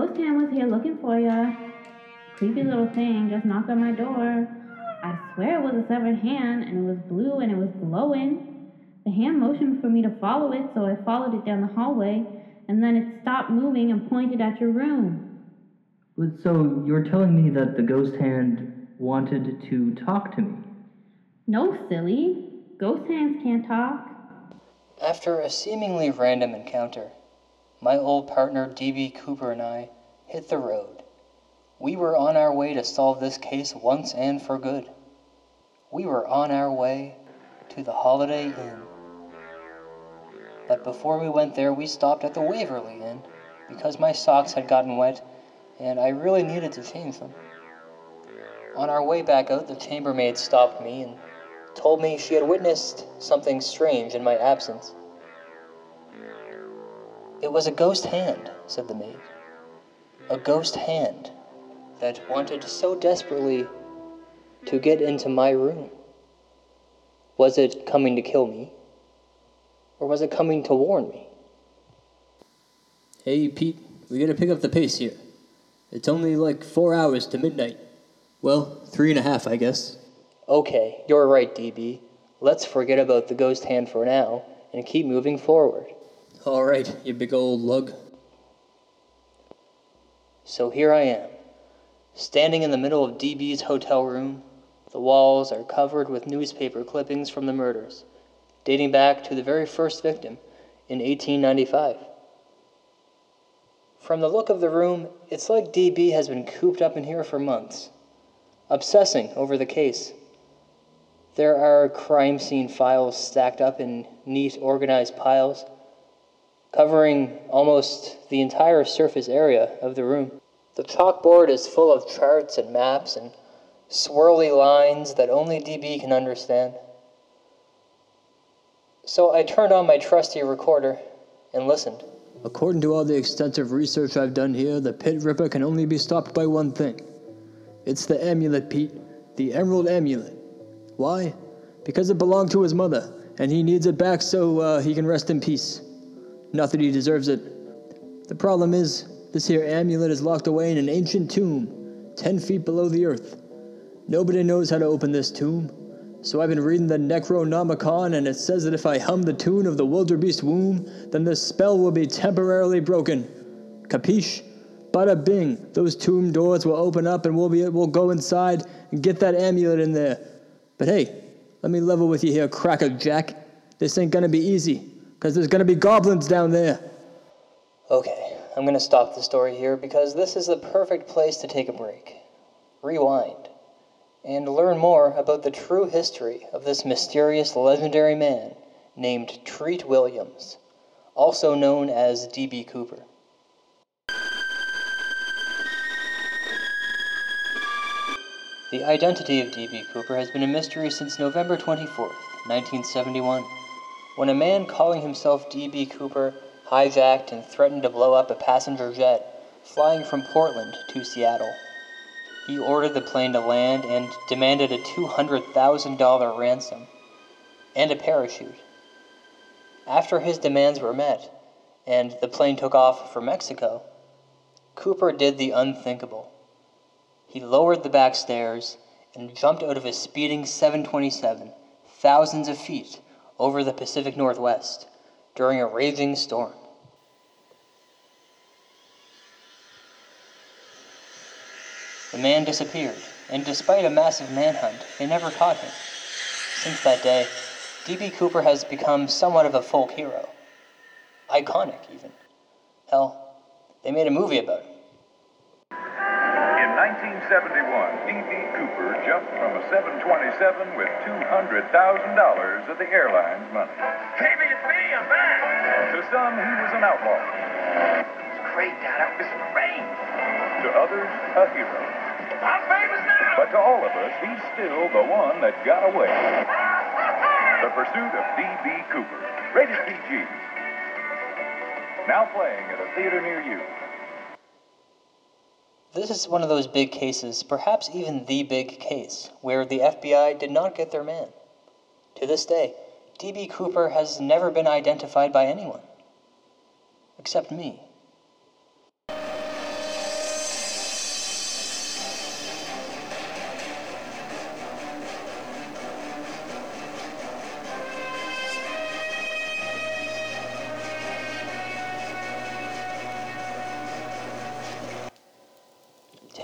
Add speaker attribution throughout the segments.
Speaker 1: That ghost hand was here looking for ya. Creepy little thing just knocked on my door. I swear it was a severed hand, and it was blue and it was glowing. The hand motioned for me to follow it, so I followed it down the hallway, and then it stopped moving and pointed at your room.
Speaker 2: But So you're telling me that the ghost hand wanted to talk to me?
Speaker 1: No, silly. Ghost hands can't talk.
Speaker 3: After a seemingly random encounter, my old partner DB Cooper and I hit the road. We were on our way to solve this case once and for good. We were on our way to the Holiday Inn. But before we went there, we stopped at the Waverly Inn because my socks had gotten wet and I really needed to change them. On our way back out, the chambermaid stopped me and told me she had witnessed something strange in my absence. It was a ghost hand, said the maid. A ghost hand that wanted so desperately to get into my room. Was it coming to kill me? Or was it coming to warn me?
Speaker 4: Hey, Pete, we gotta pick up the pace here. It's only like four hours to midnight. Well, three and a half, I guess.
Speaker 3: Okay, you're right, DB. Let's forget about the ghost hand for now and keep moving forward.
Speaker 4: All right, you big old lug.
Speaker 3: So here I am, standing in the middle of DB's hotel room. The walls are covered with newspaper clippings from the murders, dating back to the very first victim in 1895. From the look of the room, it's like DB has been cooped up in here for months, obsessing over the case. There are crime scene files stacked up in neat, organized piles, covering almost the entire surface area of the room. The chalkboard is full of charts and maps and swirly lines that only DB can understand. So I turned on my trusty recorder and listened.
Speaker 4: According to all the extensive research I've done here, the Pit Ripper can only be stopped by one thing. It's the amulet, Pete. The Emerald Amulet. Why? Because it belonged to his mother, and he needs it back so uh, he can rest in peace. Not that he deserves it. The problem is, this here amulet is locked away in an ancient tomb, ten feet below the earth. Nobody knows how to open this tomb, so I've been reading the Necronomicon, and it says that if I hum the tune of the wildebeest womb, then the spell will be temporarily broken. Capiche? Bada bing, those tomb doors will open up and we'll be we'll go inside and get that amulet in there. But hey, let me level with you here, Cracker Jack. This ain't gonna be easy, because there's gonna be goblins down there.
Speaker 3: Okay, I'm going to stop the story here because this is the perfect place to take a break, rewind, and learn more about the true history of this mysterious legendary man named Treat Williams, also known as D.B. Cooper. The identity of D.B. Cooper has been a mystery since November 24, 1971, when a man calling himself D.B. Cooper hijacked and threatened to blow up a passenger jet flying from Portland to Seattle. He ordered the plane to land and demanded a $200,000 ransom and a parachute. After his demands were met and the plane took off for Mexico, Cooper did the unthinkable. He lowered the back stairs and jumped out of a speeding 727 thousands of feet over the Pacific Northwest during a raging storm. The man disappeared, and despite a massive manhunt, they never caught him. Since that day, D.B. Cooper has become somewhat of a folk hero. Iconic, even. Hell, they made a movie about him.
Speaker 5: In 1971, D.B. Cooper jumped from a 727 with $200,000 of the airline's money.
Speaker 6: Baby, it's me, I'm back.
Speaker 5: To some, he was an outlaw.
Speaker 6: It's great, Dad. It was great.
Speaker 5: To others, a hero.
Speaker 6: I'm famous now.
Speaker 5: But to all of us, he's still the one that got away. The Pursuit of D.B. Cooper. Rated PG. Now playing at a theater near you.
Speaker 3: This is one of those big cases, perhaps even the big case, where the FBI did not get their man. To this day, D.B. Cooper has never been identified by anyone. Except me.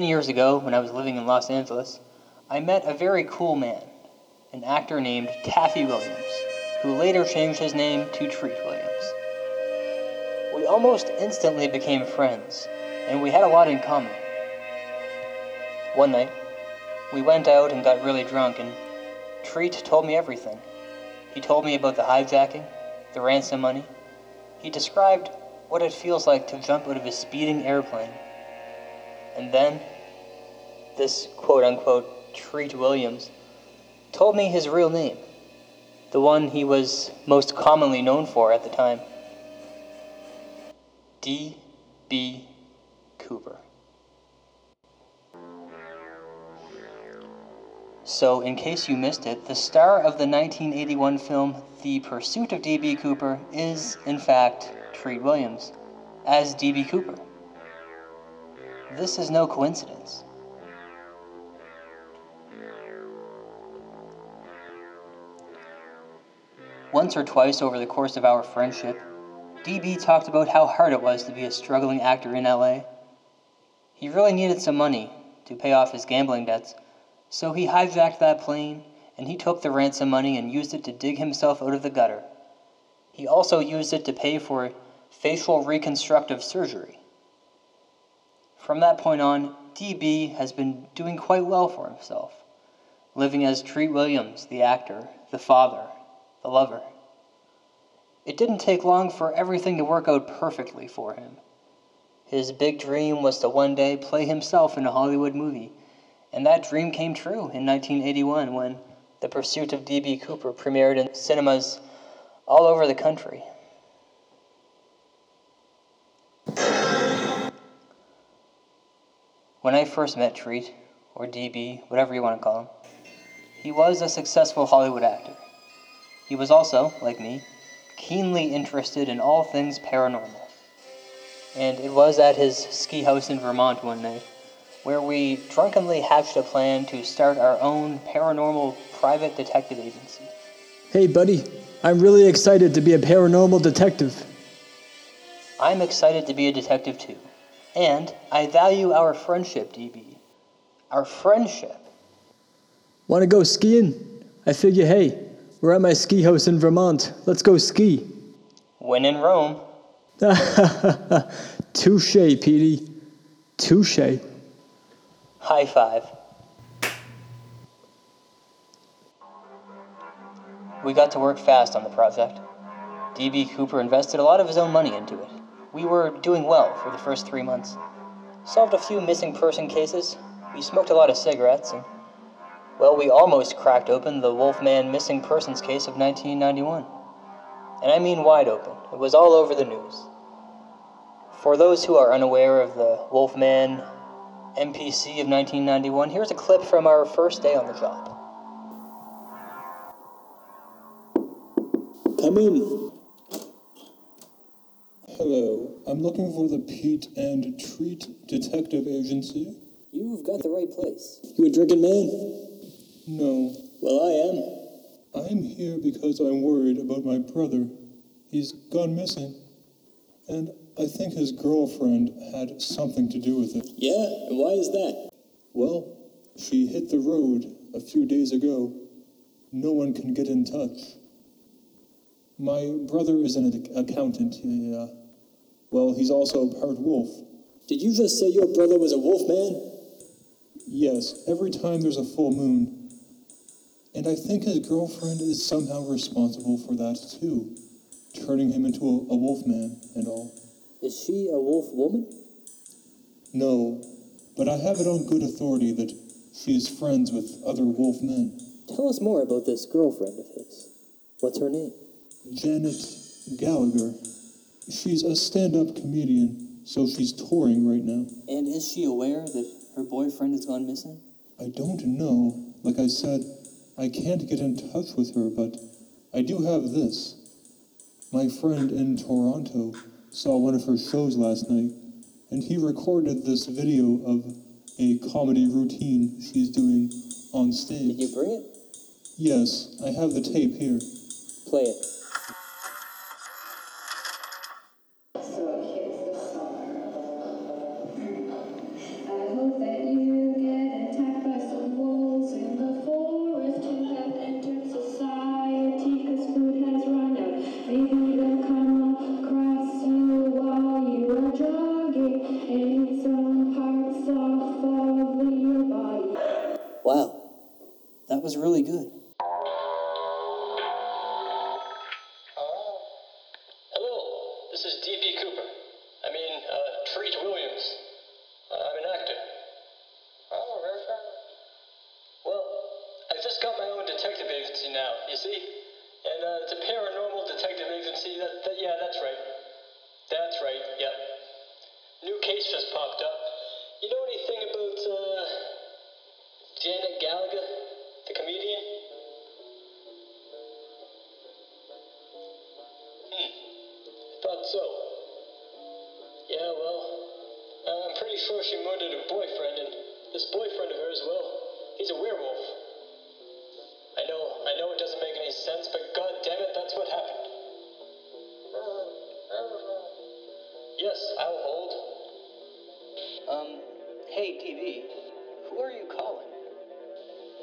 Speaker 3: Ten years ago, when I was living in Los Angeles, I met a very cool man, an actor named Taffy Williams, who later changed his name to Treat Williams. We almost instantly became friends, and we had a lot in common. One night, we went out and got really drunk, and Treat told me everything. He told me about the hijacking, the ransom money. He described what it feels like to jump out of a speeding airplane. And then, this quote unquote Treat Williams told me his real name, the one he was most commonly known for at the time D. B. Cooper. So, in case you missed it, the star of the 1981 film The Pursuit of D.B. Cooper is, in fact, Treat Williams, as D.B. Cooper. This is no coincidence. Once or twice over the course of our friendship, DB talked about how hard it was to be a struggling actor in LA. He really needed some money to pay off his gambling debts, so he hijacked that plane and he took the ransom money and used it to dig himself out of the gutter. He also used it to pay for facial reconstructive surgery. From that point on, DB has been doing quite well for himself, living as Treat Williams, the actor, the father, the lover. It didn't take long for everything to work out perfectly for him. His big dream was to one day play himself in a Hollywood movie, and that dream came true in 1981 when The Pursuit of D.B. Cooper premiered in cinemas all over the country. When I first met Treat, or DB, whatever you want to call him, he was a successful Hollywood actor. He was also, like me, keenly interested in all things paranormal. And it was at his ski house in Vermont one night where we drunkenly hatched a plan to start our own paranormal private detective agency.
Speaker 4: Hey, buddy, I'm really excited to be a paranormal detective.
Speaker 3: I'm excited to be a detective too. And I value our friendship, DB. Our friendship.
Speaker 4: Want to go skiing? I figure, hey, we're at my ski house in Vermont. Let's go ski.
Speaker 3: When in Rome.
Speaker 4: Touche, Petey. Touche.
Speaker 3: High five. We got to work fast on the project. DB Cooper invested a lot of his own money into it. We were doing well for the first three months. Solved a few missing person cases. We smoked a lot of cigarettes, and, well, we almost cracked open the Wolfman missing persons case of 1991. And I mean wide open. It was all over the news. For those who are unaware of the Wolfman MPC of 1991, here's a clip from our first day on the job.
Speaker 4: Come in.
Speaker 7: Hello, I'm looking for the Pete and Treat Detective Agency.
Speaker 3: You've got the right place.
Speaker 4: You a drinking man?
Speaker 7: No,
Speaker 4: Well, I am.
Speaker 7: I'm here because I'm worried about my brother. He's gone missing. And I think his girlfriend had something to do with it.
Speaker 4: Yeah, and why is that?
Speaker 7: Well, she hit the road a few days ago. No one can get in touch. My brother is an accountant. He, uh, well, he's also part wolf.
Speaker 4: Did you just say your brother was a wolf man?
Speaker 7: Yes, every time there's a full moon. And I think his girlfriend is somehow responsible for that too, turning him into a, a wolf man and all.
Speaker 3: Is she a wolf woman?
Speaker 7: No, but I have it on good authority that she is friends with other wolf men.
Speaker 3: Tell us more about this girlfriend of his. What's her name?
Speaker 7: Janet Gallagher. She's a stand up comedian, so she's touring right now.
Speaker 3: And is she aware that her boyfriend has gone missing?
Speaker 7: I don't know. Like I said, I can't get in touch with her, but I do have this. My friend in Toronto saw one of her shows last night, and he recorded this video of a comedy routine she's doing on stage.
Speaker 3: Did you bring it?
Speaker 7: Yes, I have the tape here.
Speaker 3: Play it.
Speaker 8: was really good.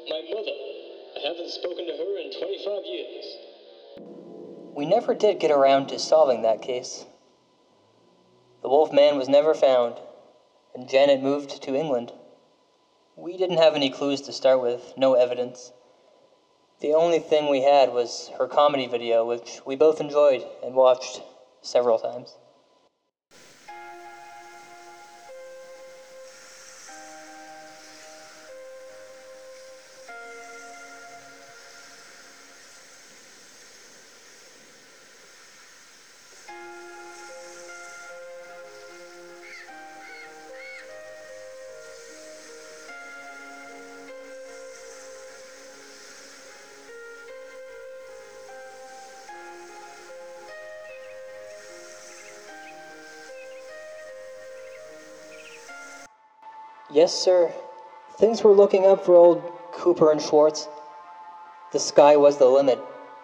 Speaker 8: My mother. I haven't spoken to her in 25 years.
Speaker 3: We never did get around to solving that case. The wolf man was never found, and Janet moved to England. We didn't have any clues to start with, no evidence. The only thing we had was her comedy video, which we both enjoyed and watched several times. Yes, sir. Things were looking up for old Cooper and Schwartz. The sky was the limit,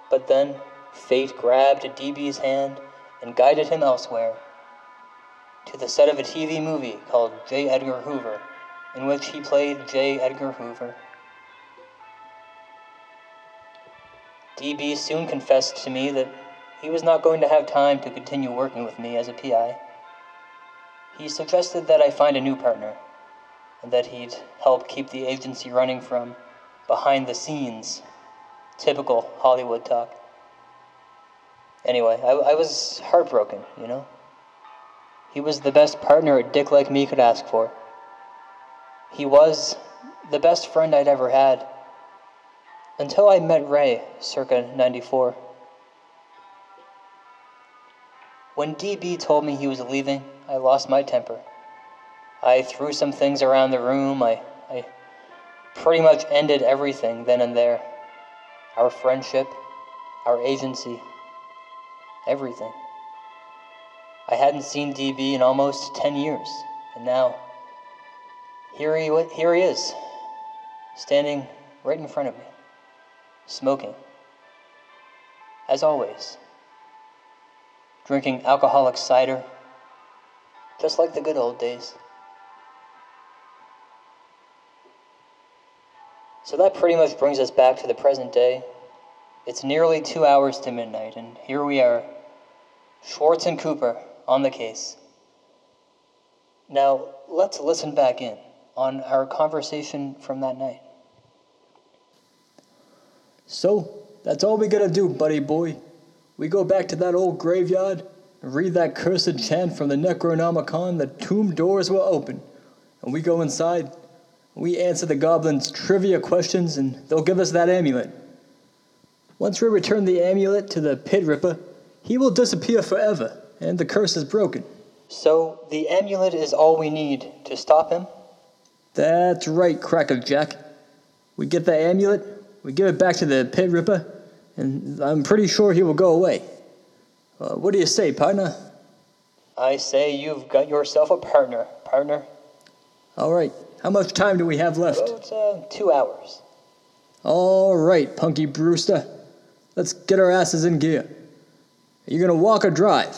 Speaker 3: but then fate grabbed DB's hand and guided him elsewhere to the set of a TV movie called J. Edgar Hoover, in which he played J. Edgar Hoover. DB soon confessed to me that he was not going to have time to continue working with me as a PI. He suggested that I find a new partner and that he'd help keep the agency running from behind the scenes. Typical Hollywood talk. Anyway, I, I was heartbroken, you know? He was the best partner a dick like me could ask for. He was the best friend I'd ever had. Until I met Ray, circa 94. When DB told me he was leaving, I lost my temper. I threw some things around the room. I, I pretty much ended everything then and there. Our friendship, our agency, everything. I hadn't seen DB in almost 10 years, and now, here he, here he is, standing right in front of me, smoking. As always, drinking alcoholic cider, just like the good old days. So that pretty much brings us back to the present day. It's nearly two hours to midnight, and here we are, Schwartz and Cooper on the case. Now, let's listen back in on our conversation from that night.
Speaker 4: So, that's all we gotta do, buddy boy. We go back to that old graveyard and read that cursed chant from the Necronomicon. The tomb doors will open, and we go inside. We answer the goblins' trivia questions, and they'll give us that amulet. Once we return the amulet to the Pit Ripper, he will disappear forever, and the curse is broken.
Speaker 3: So, the amulet is all we need to stop him?
Speaker 4: That's right, Crackerjack. We get the amulet, we give it back to the Pit Ripper, and I'm pretty sure he will go away. Uh, what do you say, partner?
Speaker 3: I say you've got yourself a partner, partner.
Speaker 4: All right, how much time do we have left?
Speaker 3: About uh, two hours.
Speaker 4: All right, Punky Brewster. Let's get our asses in gear. Are you gonna walk or drive?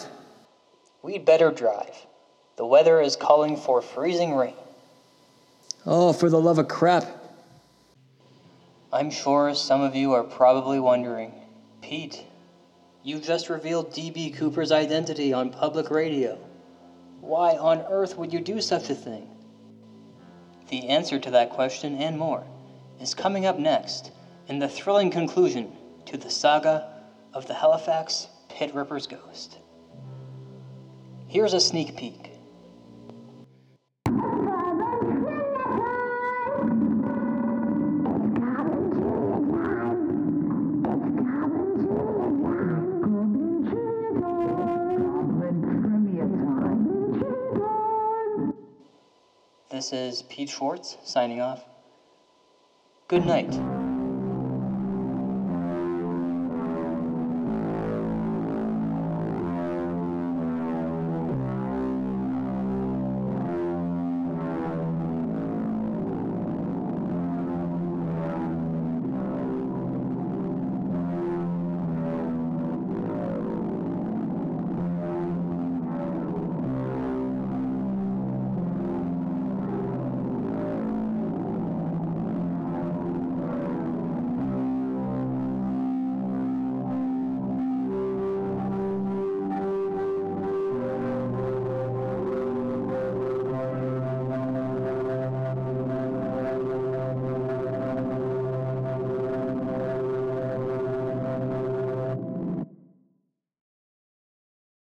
Speaker 3: We'd better drive. The weather is calling for freezing rain.
Speaker 4: Oh, for the love of crap.
Speaker 3: I'm sure some of you are probably wondering Pete, you just revealed D.B. Cooper's identity on public radio. Why on earth would you do such a thing? The answer to that question and more is coming up next in the thrilling conclusion to the saga of the Halifax Pit Ripper's Ghost. Here's a sneak peek. This is Pete Schwartz signing off. Good night.